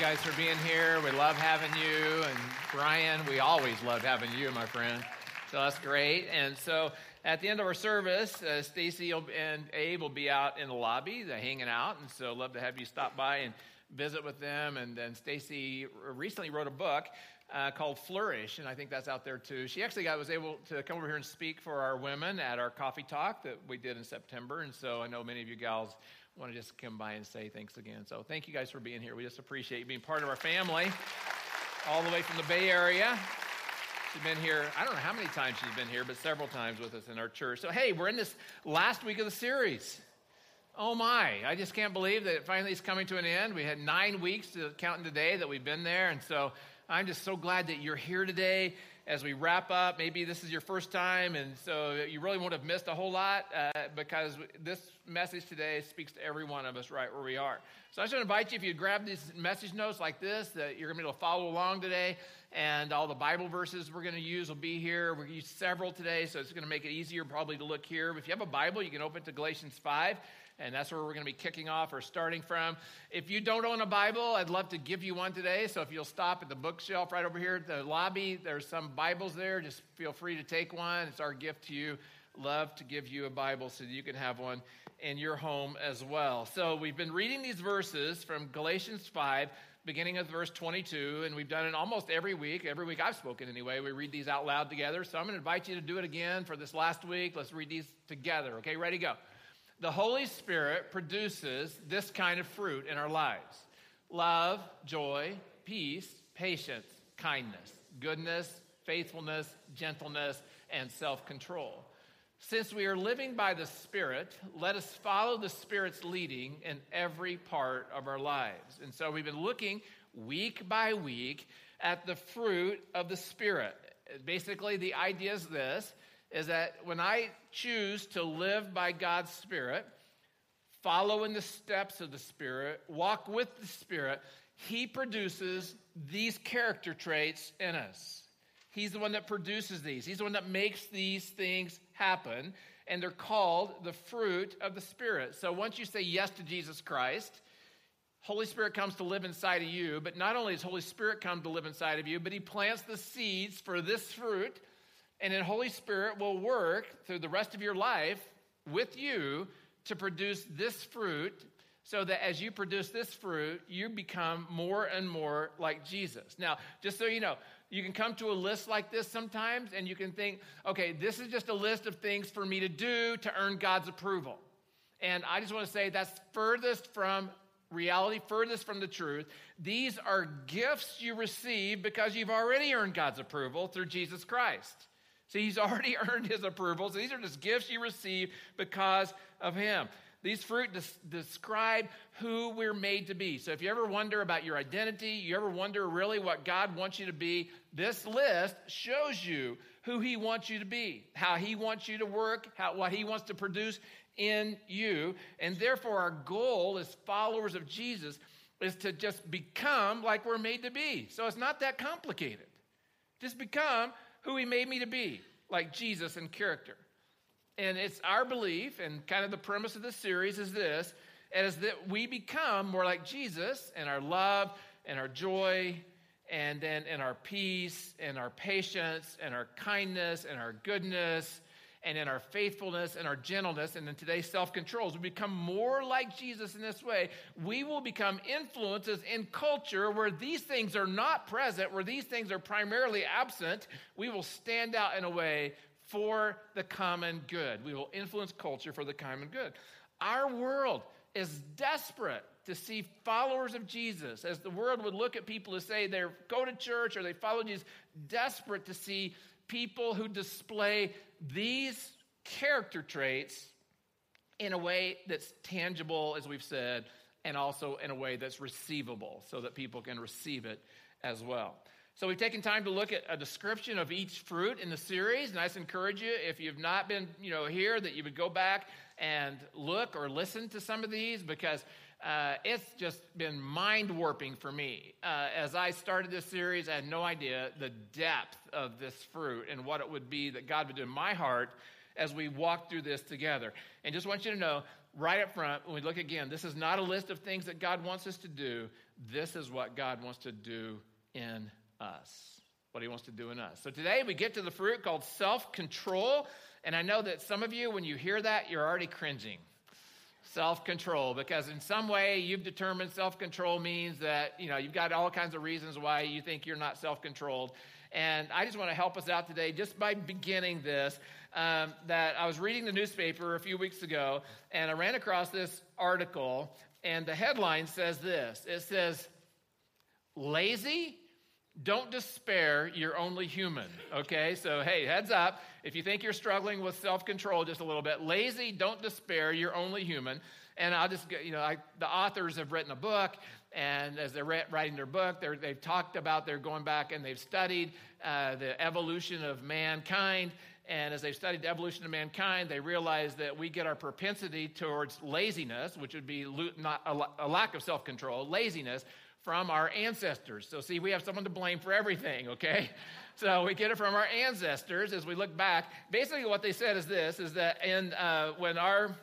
guys for being here. We love having you. And Brian, we always love having you, my friend. So that's great. And so at the end of our service, uh, Stacy and Abe will be out in the lobby, they're hanging out. And so love to have you stop by and visit with them. And then Stacy recently wrote a book uh, called Flourish, and I think that's out there too. She actually got, was able to come over here and speak for our women at our coffee talk that we did in September. And so I know many of you gals want to just come by and say thanks again. So thank you guys for being here. We just appreciate you being part of our family, all the way from the Bay Area. She's been here, I don't know how many times she's been here, but several times with us in our church. So, hey, we're in this last week of the series. Oh my, I just can't believe that it finally is coming to an end. We had nine weeks to counting today that we've been there. And so I'm just so glad that you're here today as we wrap up. Maybe this is your first time, and so you really won't have missed a whole lot uh, because this message today speaks to every one of us right where we are. So I just want to invite you, if you grab these message notes like this, that you're going to be able to follow along today. And all the Bible verses we're going to use will be here. We're going to use several today, so it's going to make it easier probably to look here. If you have a Bible, you can open to Galatians 5 and that's where we're going to be kicking off or starting from. If you don't own a Bible, I'd love to give you one today. So if you'll stop at the bookshelf right over here at the lobby, there's some Bibles there. Just feel free to take one. It's our gift to you. Love to give you a Bible so that you can have one in your home as well. So we've been reading these verses from Galatians 5 beginning of verse 22, and we've done it almost every week. Every week I've spoken anyway. We read these out loud together. So I'm going to invite you to do it again for this last week. Let's read these together. Okay, ready, go the Holy Spirit produces this kind of fruit in our lives love, joy, peace, patience, kindness, goodness, faithfulness, gentleness, and self control. Since we are living by the Spirit, let us follow the Spirit's leading in every part of our lives. And so we've been looking week by week at the fruit of the Spirit. Basically, the idea is this is that when I choose to live by God's Spirit, follow in the steps of the Spirit, walk with the Spirit, He produces these character traits in us. He's the one that produces these, He's the one that makes these things happen, and they're called the fruit of the Spirit. So once you say yes to Jesus Christ, Holy Spirit comes to live inside of you, but not only does Holy Spirit come to live inside of you, but He plants the seeds for this fruit and then Holy Spirit will work through the rest of your life with you to produce this fruit so that as you produce this fruit, you become more and more like Jesus. Now, just so you know, you can come to a list like this sometimes and you can think, okay, this is just a list of things for me to do to earn God's approval. And I just want to say that's furthest from reality, furthest from the truth. These are gifts you receive because you've already earned God's approval through Jesus Christ. See, he's already earned his approval. So these are just gifts you receive because of him. These fruit des- describe who we're made to be. So if you ever wonder about your identity, you ever wonder really what God wants you to be, this list shows you who he wants you to be, how he wants you to work, how, what he wants to produce in you. And therefore, our goal as followers of Jesus is to just become like we're made to be. So it's not that complicated. Just become who he made me to be, like Jesus in character. And it's our belief, and kind of the premise of this series is this, is that we become more like Jesus in our love and our joy and then in our peace and our patience and our kindness and our goodness and in our faithfulness and our gentleness. And in today's self-control as we become more like jesus in this way. We will become influences in culture where these things are not present where these things are primarily absent. We will stand out in a way for the common good. We will influence culture for the common good. Our world is desperate to see followers of Jesus, as the world would look at people who say they go to church or they follow Jesus, desperate to see people who display these character traits in a way that's tangible, as we've said, and also in a way that's receivable so that people can receive it as well. So we've taken time to look at a description of each fruit in the series, and I just encourage you, if you've not been, you know, here, that you would go back and look or listen to some of these because uh, it's just been mind warping for me. Uh, as I started this series, I had no idea the depth of this fruit and what it would be that God would do in my heart as we walk through this together. And just want you to know right up front, when we look again, this is not a list of things that God wants us to do. This is what God wants to do in us, what He wants to do in us. So today we get to the fruit called self control. And I know that some of you, when you hear that, you're already cringing. Self control, because in some way you've determined self control means that, you know, you've got all kinds of reasons why you think you're not self controlled. And I just want to help us out today just by beginning this. Um, that I was reading the newspaper a few weeks ago, and I ran across this article, and the headline says this it says, Lazy? Don't despair, you're only human. Okay, so hey, heads up. If you think you're struggling with self control just a little bit, lazy, don't despair, you're only human. And I'll just, you know, I, the authors have written a book, and as they're writing their book, they have talked about, they're going back and they've studied uh, the evolution of mankind. And as they've studied the evolution of mankind, they realize that we get our propensity towards laziness, which would be not a lack of self control, laziness from our ancestors. So, see, we have someone to blame for everything, okay? So we get it from our ancestors as we look back. Basically, what they said is this: is that in uh, when our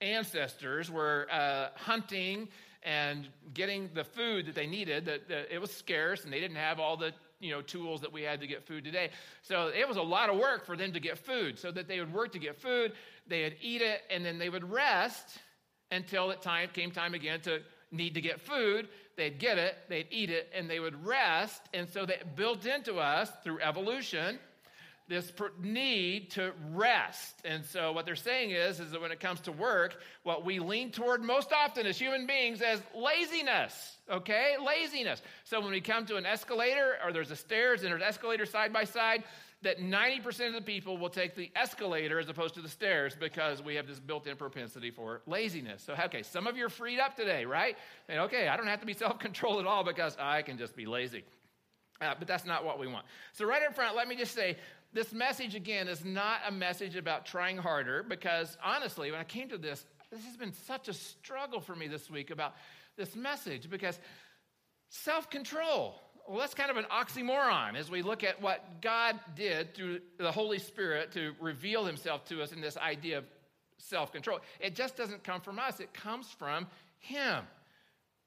ancestors were uh, hunting and getting the food that they needed, that, that it was scarce, and they didn't have all the you know tools that we had to get food today. So it was a lot of work for them to get food. So that they would work to get food, they would eat it, and then they would rest until it time came time again to need to get food they'd get it, they'd eat it, and they would rest. And so that built into us through evolution this need to rest. And so what they're saying is, is that when it comes to work, what we lean toward most often as human beings is laziness. Okay? Laziness. So when we come to an escalator or there's a stairs and there's an escalator side by side, that 90% of the people will take the escalator as opposed to the stairs because we have this built in propensity for laziness. So, okay, some of you are freed up today, right? And okay, I don't have to be self controlled at all because I can just be lazy. Uh, but that's not what we want. So, right in front, let me just say this message again is not a message about trying harder because honestly, when I came to this, this has been such a struggle for me this week about this message because self control well, that's kind of an oxymoron as we look at what God did through the Holy Spirit to reveal himself to us in this idea of self control. It just doesn't come from us, it comes from Him.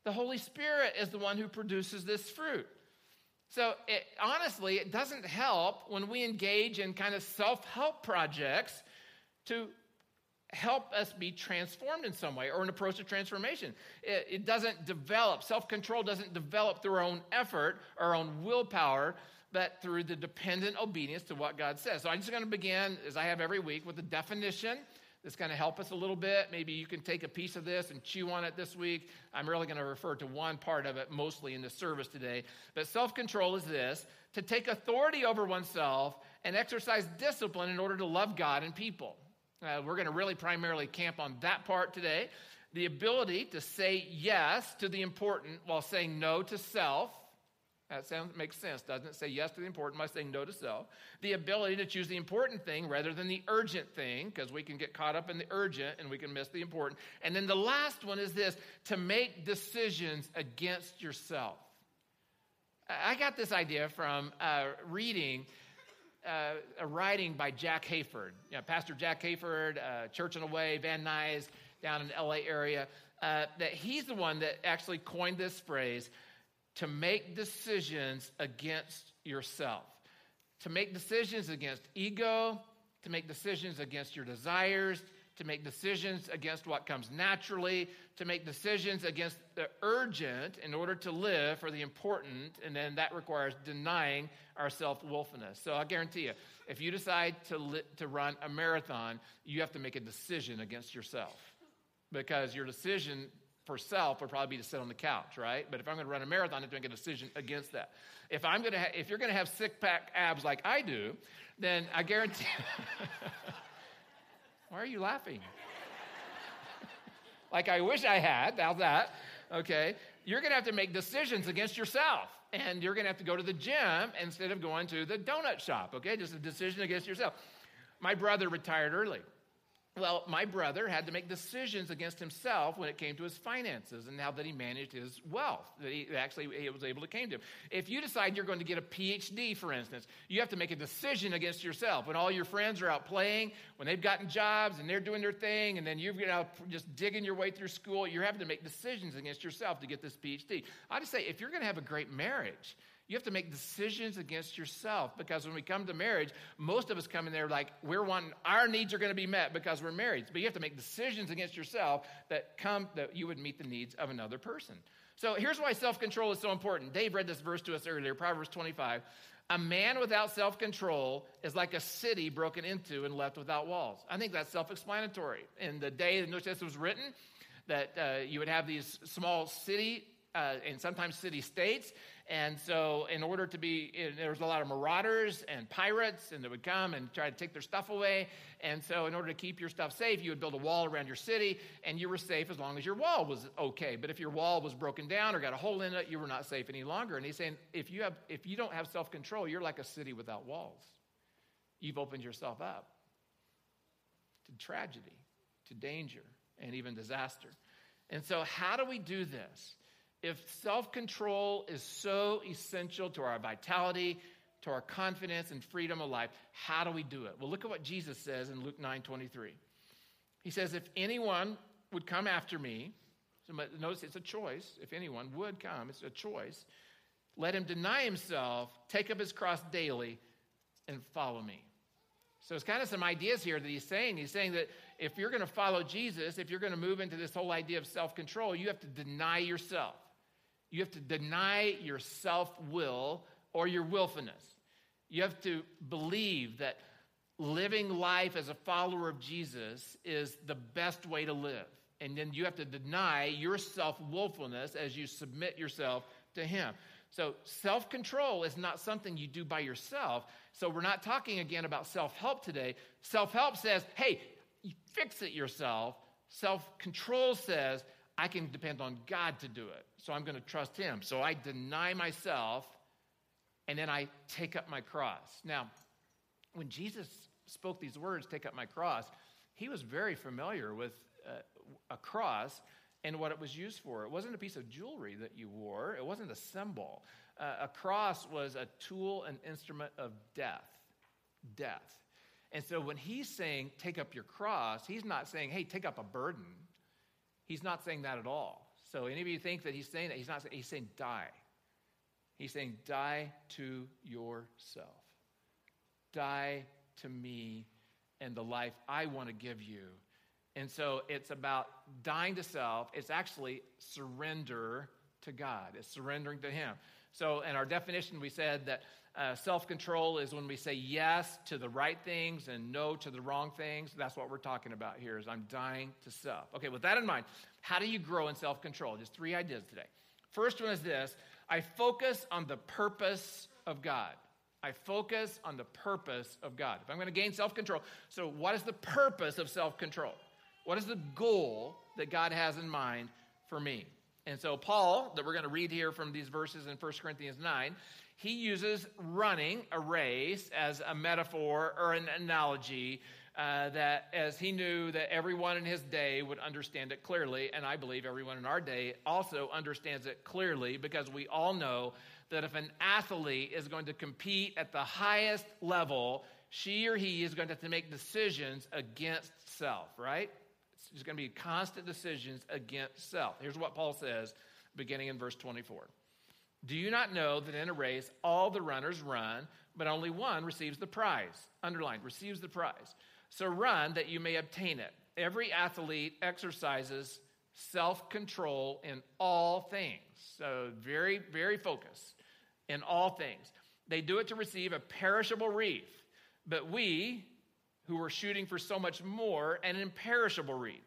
The Holy Spirit is the one who produces this fruit. So, it, honestly, it doesn't help when we engage in kind of self help projects to help us be transformed in some way or an approach to transformation. It, it doesn't develop, self control doesn't develop through our own effort, our own willpower, but through the dependent obedience to what God says. So I'm just going to begin, as I have every week, with a definition that's going to help us a little bit. Maybe you can take a piece of this and chew on it this week. I'm really going to refer to one part of it mostly in the service today. But self control is this to take authority over oneself and exercise discipline in order to love God and people. Uh, we're going to really primarily camp on that part today. The ability to say yes to the important while saying no to self. That sounds makes sense, doesn't it? Say yes to the important by saying no to self. The ability to choose the important thing rather than the urgent thing, because we can get caught up in the urgent and we can miss the important. And then the last one is this to make decisions against yourself. I got this idea from uh, reading uh, a writing by Jack Hayford, you know, Pastor Jack Hayford, uh, Church on the Way, Van Nuys, down in the LA area, uh, that he's the one that actually coined this phrase to make decisions against yourself, to make decisions against ego, to make decisions against your desires, to make decisions against what comes naturally, to make decisions against the urgent in order to live for the important, and then that requires denying our self willfulness. So I guarantee you, if you decide to, li- to run a marathon, you have to make a decision against yourself because your decision for self would probably be to sit on the couch, right? But if I'm going to run a marathon, I have to make a decision against that. If I'm going to, ha- if you're going to have six pack abs like I do, then I guarantee. Why are you laughing? like I wish I had. How's that? Okay. You're going to have to make decisions against yourself. And you're going to have to go to the gym instead of going to the donut shop. Okay. Just a decision against yourself. My brother retired early. Well, my brother had to make decisions against himself when it came to his finances and how that he managed his wealth, that he actually he was able to came to him. If you decide you're going to get a PhD, for instance, you have to make a decision against yourself. When all your friends are out playing, when they've gotten jobs and they're doing their thing, and then you're out just digging your way through school, you're having to make decisions against yourself to get this PhD. I just say, if you're going to have a great marriage, you have to make decisions against yourself because when we come to marriage, most of us come in there like we're wanting our needs are going to be met because we're married. But you have to make decisions against yourself that come that you would meet the needs of another person. So here's why self-control is so important. Dave read this verse to us earlier, Proverbs 25. A man without self-control is like a city broken into and left without walls. I think that's self-explanatory. In the day the New Testament was written, that uh, you would have these small city uh, and sometimes city states, and so, in order to be, there was a lot of marauders and pirates, and they would come and try to take their stuff away. And so, in order to keep your stuff safe, you would build a wall around your city, and you were safe as long as your wall was okay. But if your wall was broken down or got a hole in it, you were not safe any longer. And he's saying, if you, have, if you don't have self control, you're like a city without walls. You've opened yourself up to tragedy, to danger, and even disaster. And so, how do we do this? If self control is so essential to our vitality, to our confidence and freedom of life, how do we do it? Well, look at what Jesus says in Luke 9 23. He says, If anyone would come after me, so notice it's a choice. If anyone would come, it's a choice. Let him deny himself, take up his cross daily, and follow me. So it's kind of some ideas here that he's saying. He's saying that if you're going to follow Jesus, if you're going to move into this whole idea of self control, you have to deny yourself. You have to deny your self will or your willfulness. You have to believe that living life as a follower of Jesus is the best way to live. And then you have to deny your self willfulness as you submit yourself to Him. So, self control is not something you do by yourself. So, we're not talking again about self help today. Self help says, hey, fix it yourself. Self control says, I can depend on God to do it. So I'm going to trust Him. So I deny myself and then I take up my cross. Now, when Jesus spoke these words, take up my cross, he was very familiar with uh, a cross and what it was used for. It wasn't a piece of jewelry that you wore, it wasn't a symbol. Uh, a cross was a tool and instrument of death. Death. And so when he's saying, take up your cross, he's not saying, hey, take up a burden. He's not saying that at all. So, any of you think that he's saying that? He's not saying, he's saying die. He's saying, die to yourself. Die to me and the life I want to give you. And so it's about dying to self. It's actually surrender to God, it's surrendering to Him. So, in our definition, we said that uh, Self control is when we say yes to the right things and no to the wrong things. That's what we're talking about here. Is I'm dying to self. Okay, with that in mind, how do you grow in self control? Just three ideas today. First one is this: I focus on the purpose of God. I focus on the purpose of God. If I'm going to gain self control, so what is the purpose of self control? What is the goal that God has in mind for me? And so, Paul, that we're going to read here from these verses in 1 Corinthians 9, he uses running a race as a metaphor or an analogy uh, that as he knew that everyone in his day would understand it clearly, and I believe everyone in our day also understands it clearly because we all know that if an athlete is going to compete at the highest level, she or he is going to have to make decisions against self, right? It's going to be constant decisions against self. Here's what Paul says beginning in verse 24. Do you not know that in a race all the runners run, but only one receives the prize? Underlined, receives the prize. So run that you may obtain it. Every athlete exercises self control in all things. So very, very focused in all things. They do it to receive a perishable wreath, but we, who were shooting for so much more, an imperishable wreath.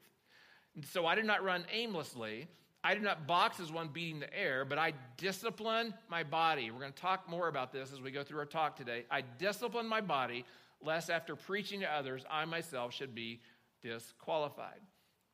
And so I did not run aimlessly. I did not box as one beating the air, but I discipline my body. We're going to talk more about this as we go through our talk today. I discipline my body, lest after preaching to others, I myself should be disqualified.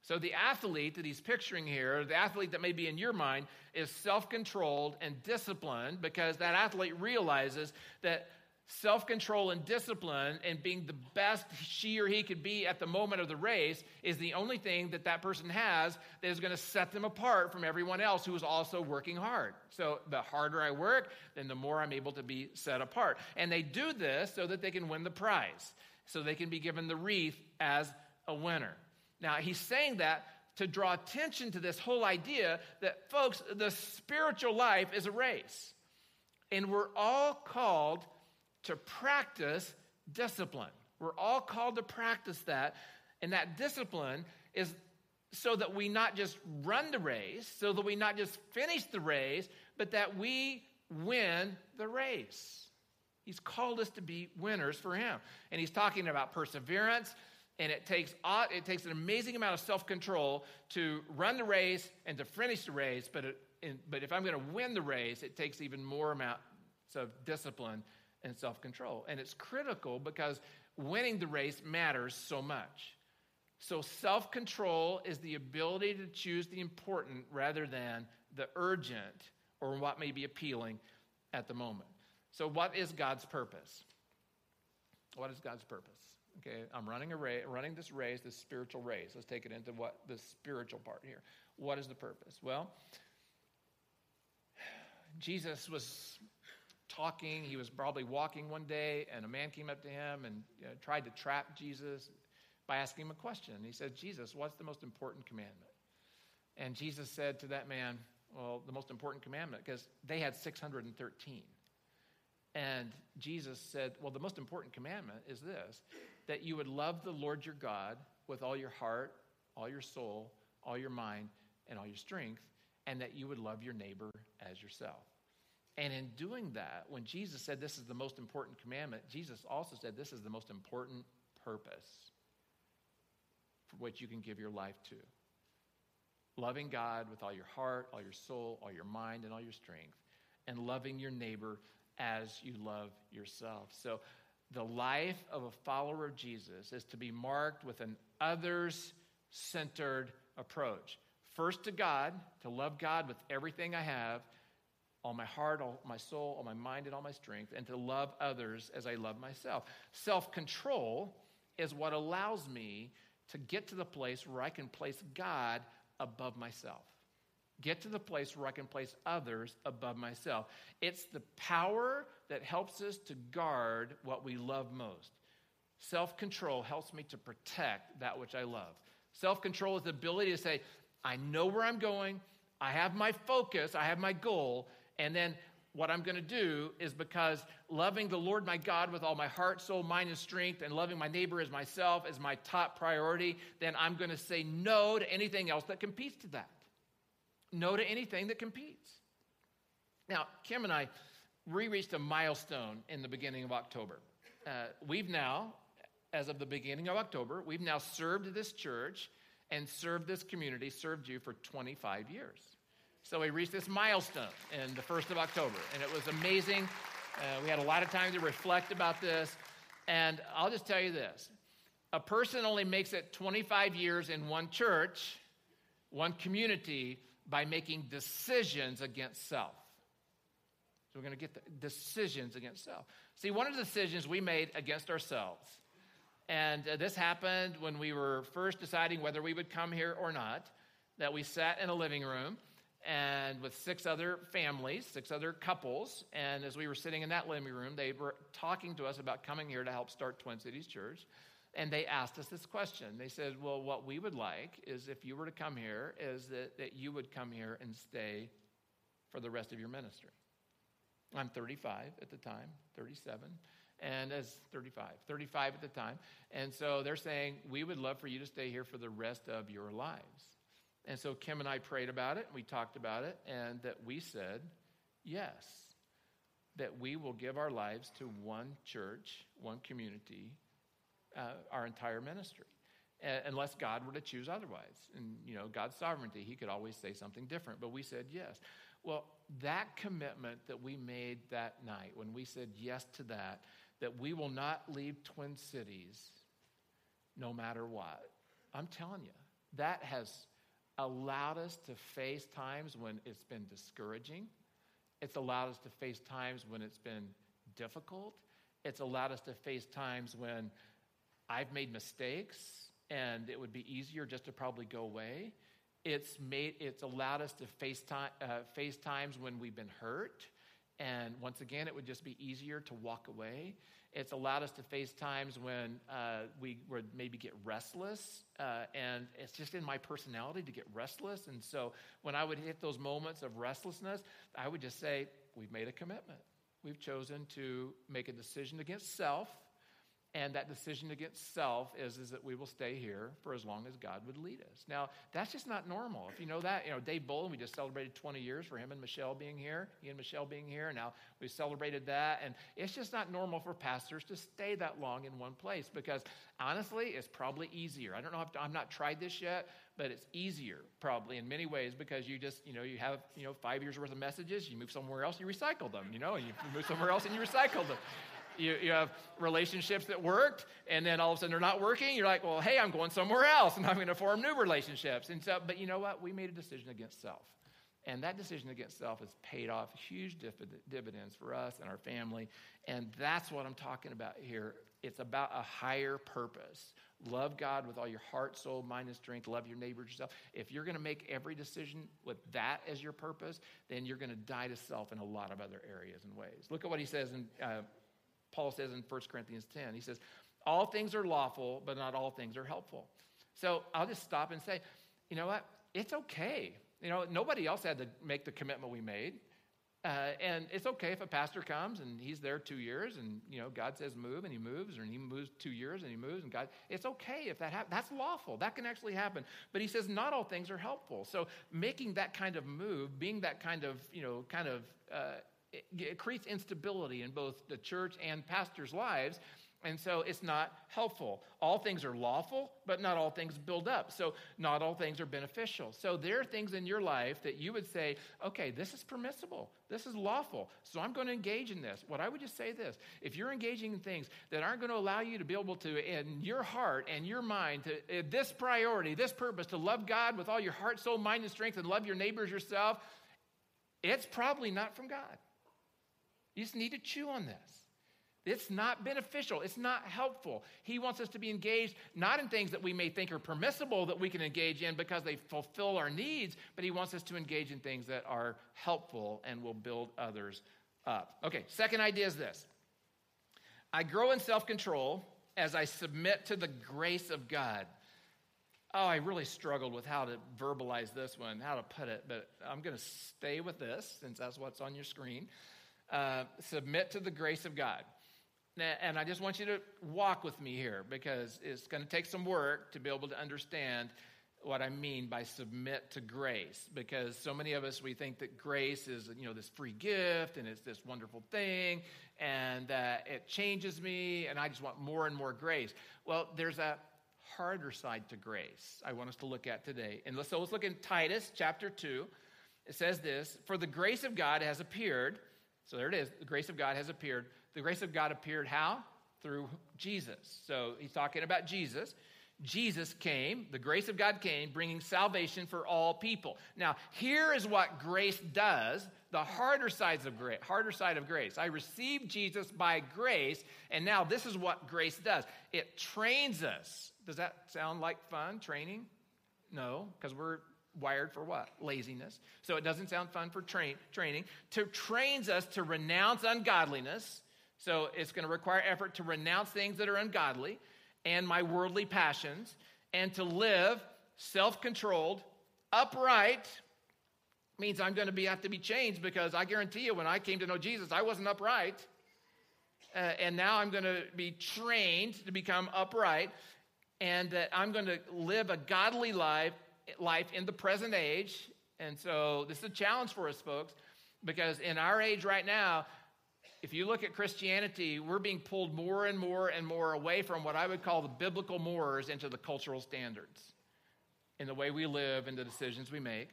So, the athlete that he's picturing here, the athlete that may be in your mind, is self controlled and disciplined because that athlete realizes that self control and discipline and being the best she or he could be at the moment of the race is the only thing that that person has that is going to set them apart from everyone else who is also working hard. So the harder I work, then the more I'm able to be set apart. And they do this so that they can win the prize, so they can be given the wreath as a winner. Now, he's saying that to draw attention to this whole idea that, folks, the spiritual life is a race. And we're all called to practice discipline. We're all called to practice that. And that discipline is so that we not just run the race, so that we not just finish the race, but that we win the race. He's called us to be winners for him. And he's talking about perseverance, and it takes, it takes an amazing amount of self control to run the race and to finish the race. But, it, but if I'm going to win the race, it takes even more amount of discipline and self control. And it's critical because winning the race matters so much. So, self control is the ability to choose the important rather than the urgent or what may be appealing at the moment. So, what is God's purpose? What is God's purpose? Okay, I'm running a race, running this race, this spiritual race. Let's take it into what the spiritual part here. What is the purpose? Well, Jesus was talking. He was probably walking one day, and a man came up to him and you know, tried to trap Jesus by asking him a question. He said, Jesus, what's the most important commandment? And Jesus said to that man, Well, the most important commandment, because they had 613. And Jesus said, Well, the most important commandment is this that you would love the Lord your God with all your heart, all your soul, all your mind, and all your strength, and that you would love your neighbor as yourself. And in doing that, when Jesus said this is the most important commandment, Jesus also said this is the most important purpose for which you can give your life to. Loving God with all your heart, all your soul, all your mind, and all your strength, and loving your neighbor as you love yourself. So, the life of a follower of Jesus is to be marked with an others centered approach. First to God, to love God with everything I have, all my heart, all my soul, all my mind, and all my strength, and to love others as I love myself. Self control is what allows me to get to the place where I can place God above myself. Get to the place where I can place others above myself. It's the power that helps us to guard what we love most. Self control helps me to protect that which I love. Self control is the ability to say, I know where I'm going, I have my focus, I have my goal, and then what I'm going to do is because loving the Lord my God with all my heart, soul, mind, and strength, and loving my neighbor as myself is my top priority, then I'm going to say no to anything else that competes to that. No to anything that competes. Now, Kim and I, we reached a milestone in the beginning of October. Uh, we've now, as of the beginning of October, we've now served this church and served this community, served you for 25 years. So we reached this milestone in the 1st of October, and it was amazing. Uh, we had a lot of time to reflect about this. And I'll just tell you this a person only makes it 25 years in one church, one community, by making decisions against self. So we're going to get the decisions against self. See, one of the decisions we made against ourselves, and uh, this happened when we were first deciding whether we would come here or not, that we sat in a living room and with six other families, six other couples. And as we were sitting in that living room, they were talking to us about coming here to help start Twin Cities Church. And they asked us this question. They said, Well, what we would like is if you were to come here, is that, that you would come here and stay for the rest of your ministry. I'm 35 at the time, 37, and as 35, 35 at the time. And so they're saying, We would love for you to stay here for the rest of your lives. And so Kim and I prayed about it, and we talked about it, and that we said, yes, that we will give our lives to one church, one community, uh, our entire ministry. unless God were to choose otherwise. And, you know, God's sovereignty, He could always say something different, but we said yes. Well, that commitment that we made that night, when we said yes to that, that we will not leave Twin Cities no matter what, I'm telling you, that has allowed us to face times when it's been discouraging. It's allowed us to face times when it's been difficult. It's allowed us to face times when I've made mistakes and it would be easier just to probably go away. It's made it's allowed us to face time, uh, face times when we've been hurt, and once again, it would just be easier to walk away. It's allowed us to face times when uh, we would maybe get restless, uh, and it's just in my personality to get restless. And so, when I would hit those moments of restlessness, I would just say, "We've made a commitment. We've chosen to make a decision against self." And that decision against self is, is that we will stay here for as long as God would lead us. Now, that's just not normal. If you know that, you know, Dave Bolin, we just celebrated 20 years for him and Michelle being here, he and Michelle being here. Now we celebrated that. And it's just not normal for pastors to stay that long in one place because honestly, it's probably easier. I don't know, if, I've not tried this yet, but it's easier probably in many ways because you just, you know, you have, you know, five years worth of messages, you move somewhere else, you recycle them, you know, and you move somewhere else and you recycle them. You, you have relationships that worked, and then all of a sudden they're not working. You're like, well, hey, I'm going somewhere else, and I'm going to form new relationships. And so, but you know what? We made a decision against self. And that decision against self has paid off huge dividends for us and our family. And that's what I'm talking about here. It's about a higher purpose. Love God with all your heart, soul, mind, and strength. Love your neighbor yourself. If you're going to make every decision with that as your purpose, then you're going to die to self in a lot of other areas and ways. Look at what he says in uh, Paul says in 1 Corinthians 10. He says, All things are lawful, but not all things are helpful. So I'll just stop and say, you know what? It's okay. You know, nobody else had to make the commitment we made. Uh, and it's okay if a pastor comes and he's there two years and, you know, God says move and he moves, or he moves two years and he moves and God, it's okay if that happens. That's lawful. That can actually happen. But he says not all things are helpful. So making that kind of move, being that kind of, you know, kind of, uh, it creates instability in both the church and pastors' lives. And so it's not helpful. All things are lawful, but not all things build up. So not all things are beneficial. So there are things in your life that you would say, okay, this is permissible. This is lawful. So I'm going to engage in this. What I would just say this if you're engaging in things that aren't going to allow you to be able to, in your heart and your mind, to eh, this priority, this purpose, to love God with all your heart, soul, mind, and strength, and love your neighbors yourself, it's probably not from God. You just need to chew on this. It's not beneficial. It's not helpful. He wants us to be engaged not in things that we may think are permissible that we can engage in because they fulfill our needs, but He wants us to engage in things that are helpful and will build others up. Okay, second idea is this I grow in self control as I submit to the grace of God. Oh, I really struggled with how to verbalize this one, how to put it, but I'm going to stay with this since that's what's on your screen. Uh, submit to the grace of God. And I just want you to walk with me here because it's going to take some work to be able to understand what I mean by submit to grace. Because so many of us, we think that grace is, you know, this free gift and it's this wonderful thing and uh, it changes me and I just want more and more grace. Well, there's a harder side to grace I want us to look at today. And so let's look in Titus chapter 2. It says this For the grace of God has appeared so there it is. The grace of God has appeared. The grace of God appeared how? Through Jesus. So he's talking about Jesus. Jesus came, the grace of God came, bringing salvation for all people. Now, here is what grace does, the harder sides of grace, harder side of grace. I received Jesus by grace, and now this is what grace does. It trains us. Does that sound like fun, training? No, because we're wired for what? Laziness. So it doesn't sound fun for train, training. To trains us to renounce ungodliness. So it's going to require effort to renounce things that are ungodly and my worldly passions and to live self-controlled, upright means I'm going to be have to be changed because I guarantee you when I came to know Jesus, I wasn't upright. Uh, and now I'm going to be trained to become upright and that I'm going to live a godly life life in the present age. And so this is a challenge for us, folks, because in our age right now, if you look at Christianity, we're being pulled more and more and more away from what I would call the biblical mores into the cultural standards in the way we live and the decisions we make.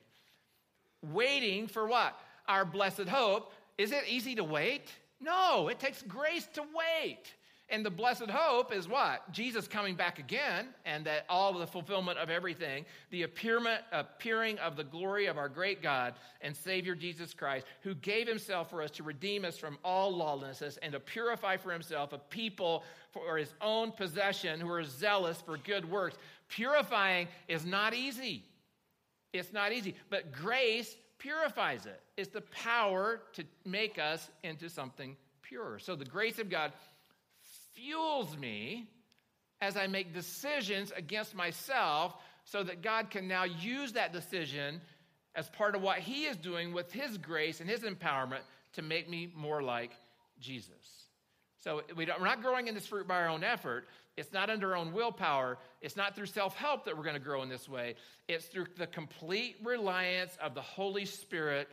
Waiting for what? Our blessed hope. Is it easy to wait? No, it takes grace to wait. And the blessed hope is what? Jesus coming back again, and that all the fulfillment of everything, the appearing of the glory of our great God and Savior Jesus Christ, who gave himself for us to redeem us from all lawlessness and to purify for himself a people for his own possession who are zealous for good works. Purifying is not easy. It's not easy, but grace purifies it. It's the power to make us into something pure. So the grace of God fuels me as I make decisions against myself so that God can now use that decision as part of what He is doing with His grace and His empowerment to make me more like Jesus. So we are not growing in this fruit by our own effort. It's not under our own willpower. It's not through self help that we're going to grow in this way. It's through the complete reliance of the Holy Spirit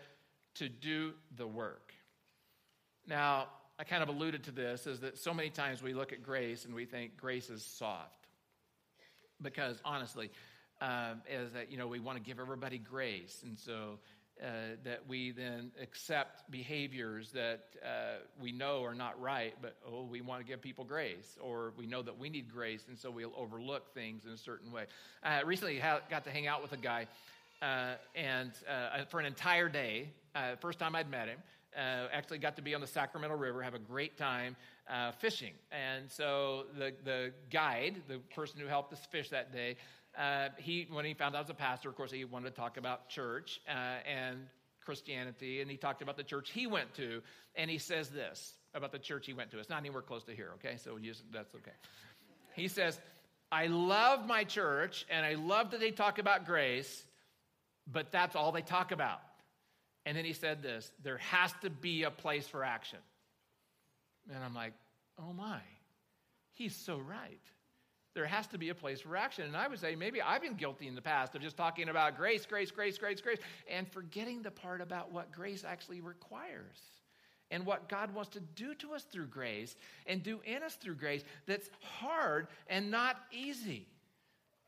to do the work. Now, I kind of alluded to this is that so many times we look at grace and we think grace is soft. Because honestly, um, is that, you know, we want to give everybody grace. And so uh, that we then accept behaviors that uh, we know are not right, but oh, we want to give people grace, or we know that we need grace, and so we'll overlook things in a certain way. I recently ha- got to hang out with a guy, uh, and uh, for an entire day, uh, first time I'd met him. Uh, actually, got to be on the Sacramento River, have a great time fishing. And so the, the guide, the person who helped us fish that day, uh, he, when he found out I was a pastor, of course, he wanted to talk about church uh, and Christianity, and he talked about the church he went to, and he says this about the church he went to. It's not anywhere close to here, okay? So use, that's okay. He says, I love my church, and I love that they talk about grace, but that's all they talk about. And then he said this there has to be a place for action. And I'm like, oh my, he's so right there has to be a place for action. And I would say maybe I've been guilty in the past of just talking about grace, grace, grace, grace, grace, and forgetting the part about what grace actually requires and what God wants to do to us through grace and do in us through grace that's hard and not easy.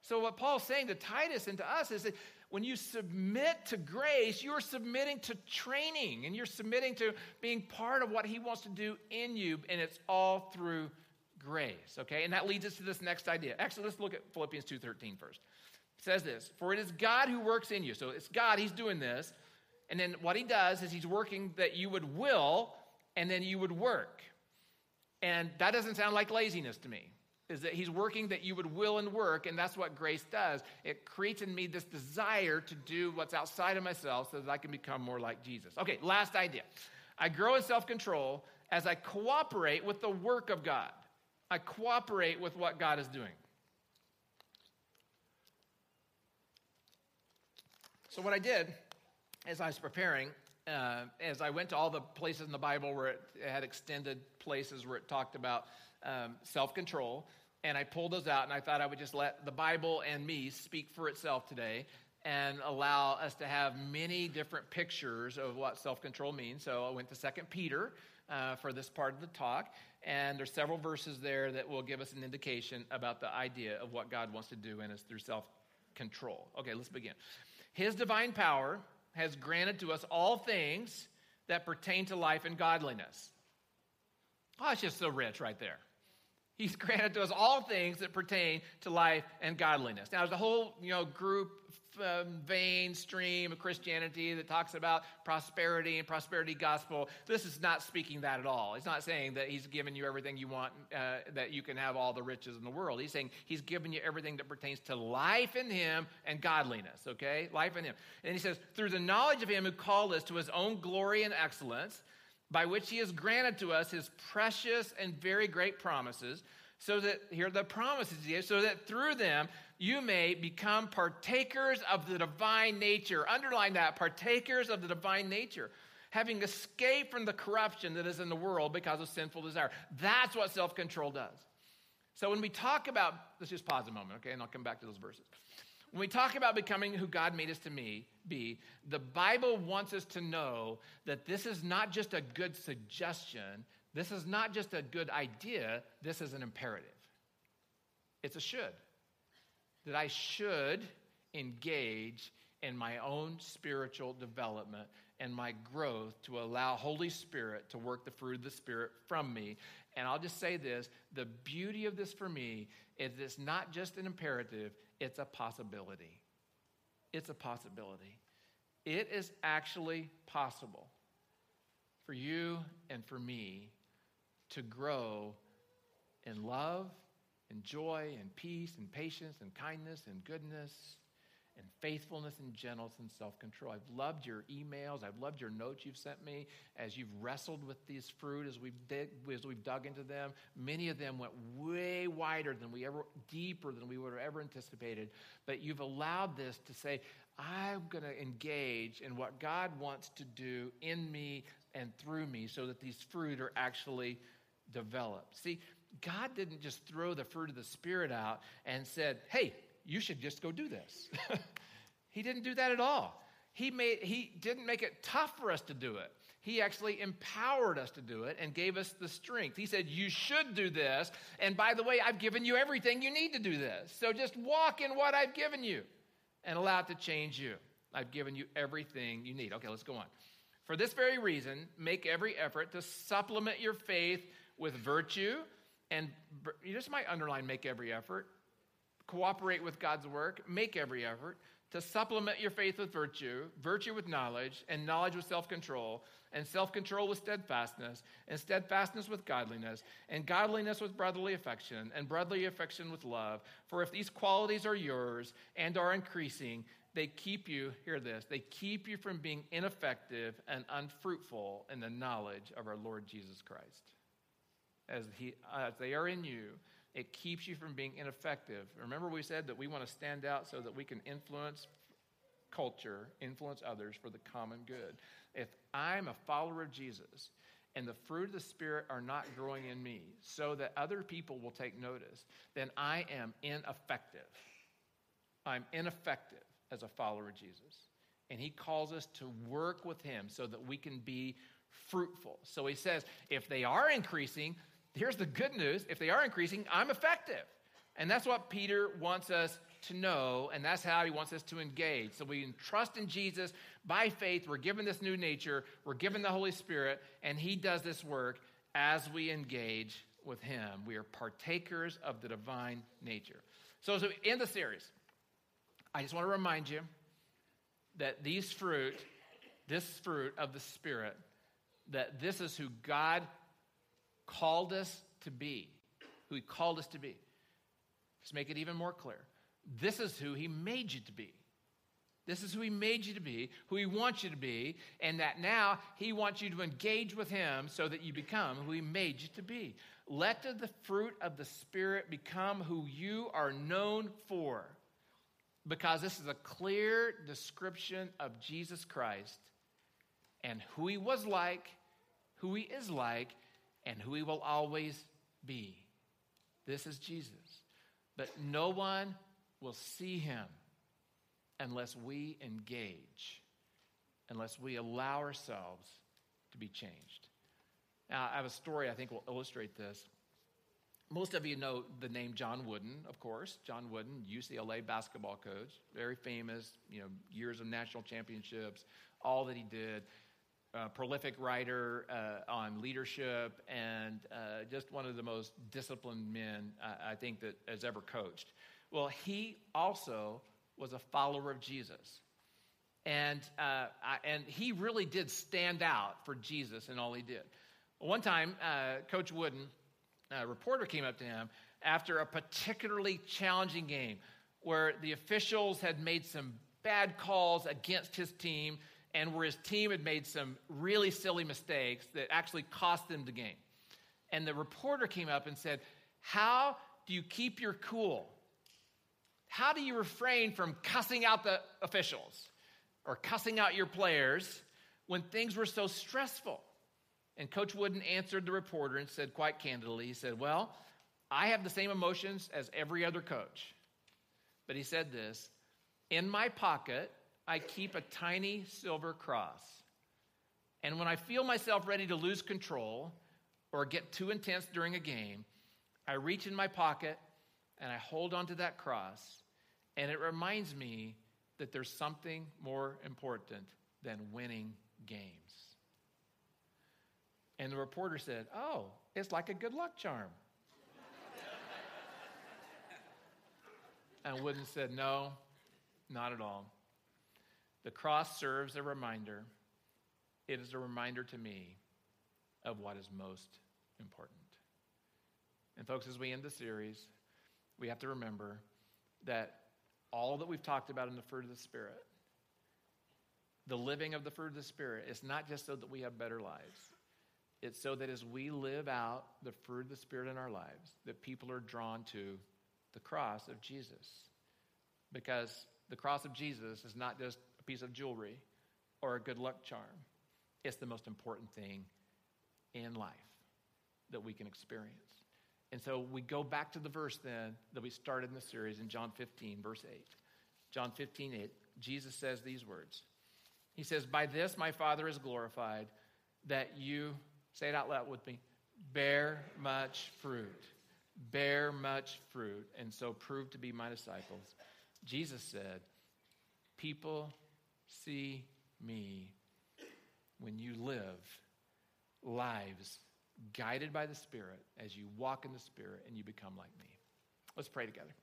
So, what Paul's saying to Titus and to us is that when you submit to grace, you're submitting to training and you're submitting to being part of what he wants to do in you, and it's all through grace, okay? And that leads us to this next idea. Actually, let's look at Philippians 2.13 first. It says this, for it is God who works in you. So it's God, he's doing this. And then what he does is he's working that you would will and then you would work. And that doesn't sound like laziness to me. Is that he's working that you would will and work, and that's what grace does. It creates in me this desire to do what's outside of myself so that I can become more like Jesus. Okay, last idea. I grow in self control as I cooperate with the work of God. I cooperate with what God is doing. So, what I did as I was preparing, uh, as I went to all the places in the Bible where it had extended places where it talked about um, self control, and I pulled those out, and I thought I would just let the Bible and me speak for itself today and allow us to have many different pictures of what self control means. So, I went to Second Peter uh, for this part of the talk. And there's several verses there that will give us an indication about the idea of what God wants to do in us through self control. Okay, let's begin. His divine power has granted to us all things that pertain to life and godliness. Oh, it's just so rich right there. He's granted to us all things that pertain to life and godliness. Now, there's a whole you know group um, vein stream of Christianity that talks about prosperity and prosperity gospel. This is not speaking that at all. He's not saying that he's given you everything you want, uh, that you can have all the riches in the world. He's saying he's given you everything that pertains to life in him and godliness, okay? Life in him. And he says, through the knowledge of him who called us to his own glory and excellence, by which he has granted to us his precious and very great promises so that here are the promises he gave, so that through them you may become partakers of the divine nature. Underline that partakers of the divine nature, having escaped from the corruption that is in the world because of sinful desire. That's what self control does. So when we talk about, let's just pause a moment, okay, and I'll come back to those verses. When we talk about becoming who God made us to be, the Bible wants us to know that this is not just a good suggestion, this is not just a good idea, this is an imperative. It's a should. That I should engage in my own spiritual development and my growth to allow Holy Spirit to work the fruit of the Spirit from me. And I'll just say this the beauty of this for me is it's not just an imperative, it's a possibility. It's a possibility. It is actually possible for you and for me to grow in love and joy and peace and patience and kindness and goodness and faithfulness and gentleness and self control. I've loved your emails. I've loved your notes you've sent me as you've wrestled with these fruit as we've, dig, as we've dug into them. Many of them went way wider than we ever, deeper than we would have ever anticipated. But you've allowed this to say, I'm going to engage in what God wants to do in me and through me so that these fruit are actually developed. See, God didn't just throw the fruit of the Spirit out and said, hey, you should just go do this. he didn't do that at all. He, made, he didn't make it tough for us to do it. He actually empowered us to do it and gave us the strength. He said, You should do this. And by the way, I've given you everything you need to do this. So just walk in what I've given you and allow it to change you. I've given you everything you need. Okay, let's go on. For this very reason, make every effort to supplement your faith with virtue. And you just might underline make every effort. Cooperate with God's work, make every effort to supplement your faith with virtue, virtue with knowledge, and knowledge with self control, and self control with steadfastness, and steadfastness with godliness, and godliness with brotherly affection, and brotherly affection with love. For if these qualities are yours and are increasing, they keep you, hear this, they keep you from being ineffective and unfruitful in the knowledge of our Lord Jesus Christ. As, he, as they are in you, it keeps you from being ineffective. Remember, we said that we want to stand out so that we can influence culture, influence others for the common good. If I'm a follower of Jesus and the fruit of the Spirit are not growing in me so that other people will take notice, then I am ineffective. I'm ineffective as a follower of Jesus. And he calls us to work with him so that we can be fruitful. So he says, if they are increasing, here's the good news if they are increasing, I'm effective. And that's what Peter wants us to know, and that's how he wants us to engage. So we trust in Jesus by faith. We're given this new nature, we're given the Holy Spirit, and he does this work as we engage with him. We are partakers of the divine nature. So, so in the series, I just want to remind you that these fruit, this fruit of the Spirit, that this is who God called us to be, who He called us to be. Let's make it even more clear. This is who He made you to be. This is who He made you to be, who He wants you to be, and that now He wants you to engage with Him so that you become who He made you to be. Let the fruit of the Spirit become who you are known for, because this is a clear description of Jesus Christ and who He was like, who He is like, and who he will always be. This is Jesus. But no one will see him unless we engage, unless we allow ourselves to be changed. Now, I have a story I think will illustrate this. Most of you know the name John Wooden, of course. John Wooden, UCLA basketball coach, very famous, you know, years of national championships, all that he did uh, prolific writer uh, on leadership and uh, just one of the most disciplined men I think that has ever coached. Well, he also was a follower of Jesus. And, uh, I, and he really did stand out for Jesus in all he did. One time, uh, Coach Wooden, a reporter came up to him after a particularly challenging game where the officials had made some bad calls against his team and where his team had made some really silly mistakes that actually cost them the game. And the reporter came up and said, How do you keep your cool? How do you refrain from cussing out the officials or cussing out your players when things were so stressful? And Coach Wooden answered the reporter and said, quite candidly, he said, Well, I have the same emotions as every other coach. But he said this In my pocket I keep a tiny silver cross. And when I feel myself ready to lose control or get too intense during a game, I reach in my pocket and I hold onto that cross. And it reminds me that there's something more important than winning games. And the reporter said, Oh, it's like a good luck charm. and Wooden said, No, not at all. The cross serves a reminder. It is a reminder to me of what is most important. And, folks, as we end the series, we have to remember that all that we've talked about in the fruit of the Spirit, the living of the fruit of the Spirit, is not just so that we have better lives. It's so that as we live out the fruit of the Spirit in our lives, that people are drawn to the cross of Jesus. Because the cross of Jesus is not just a piece of jewelry or a good luck charm, it's the most important thing in life that we can experience. And so we go back to the verse then that we started in the series in John 15, verse 8. John 15, 8, Jesus says these words. He says, By this my Father is glorified, that you, say it out loud with me, bear much fruit. Bear much fruit, and so prove to be my disciples. Jesus said, People see me when you live lives guided by the Spirit as you walk in the Spirit and you become like me. Let's pray together.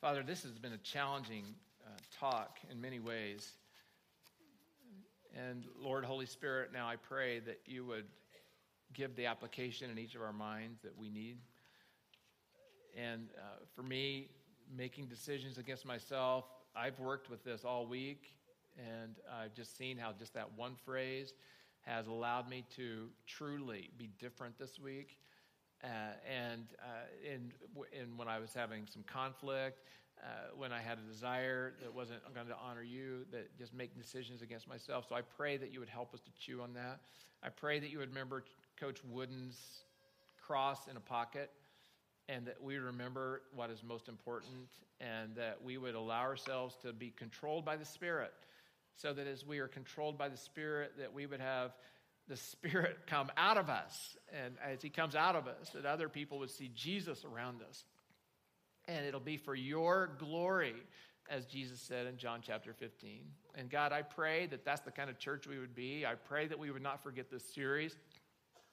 Father, this has been a challenging uh, talk in many ways. And Lord, Holy Spirit, now I pray that you would give the application in each of our minds that we need. And uh, for me, making decisions against myself, I've worked with this all week, and I've just seen how just that one phrase has allowed me to truly be different this week. Uh, and uh, in, in when I was having some conflict, uh, when I had a desire that wasn't going to honor you, that just make decisions against myself. So I pray that you would help us to chew on that. I pray that you would remember Coach Wooden's cross in a pocket and that we remember what is most important and that we would allow ourselves to be controlled by the Spirit so that as we are controlled by the Spirit, that we would have the Spirit come out of us. And as He comes out of us, that other people would see Jesus around us. And it'll be for your glory, as Jesus said in John chapter 15. And God, I pray that that's the kind of church we would be. I pray that we would not forget this series.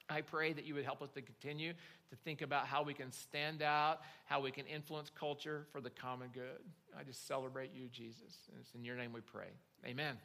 I pray that you would help us to continue to think about how we can stand out, how we can influence culture for the common good. I just celebrate you, Jesus. And it's in your name we pray. Amen.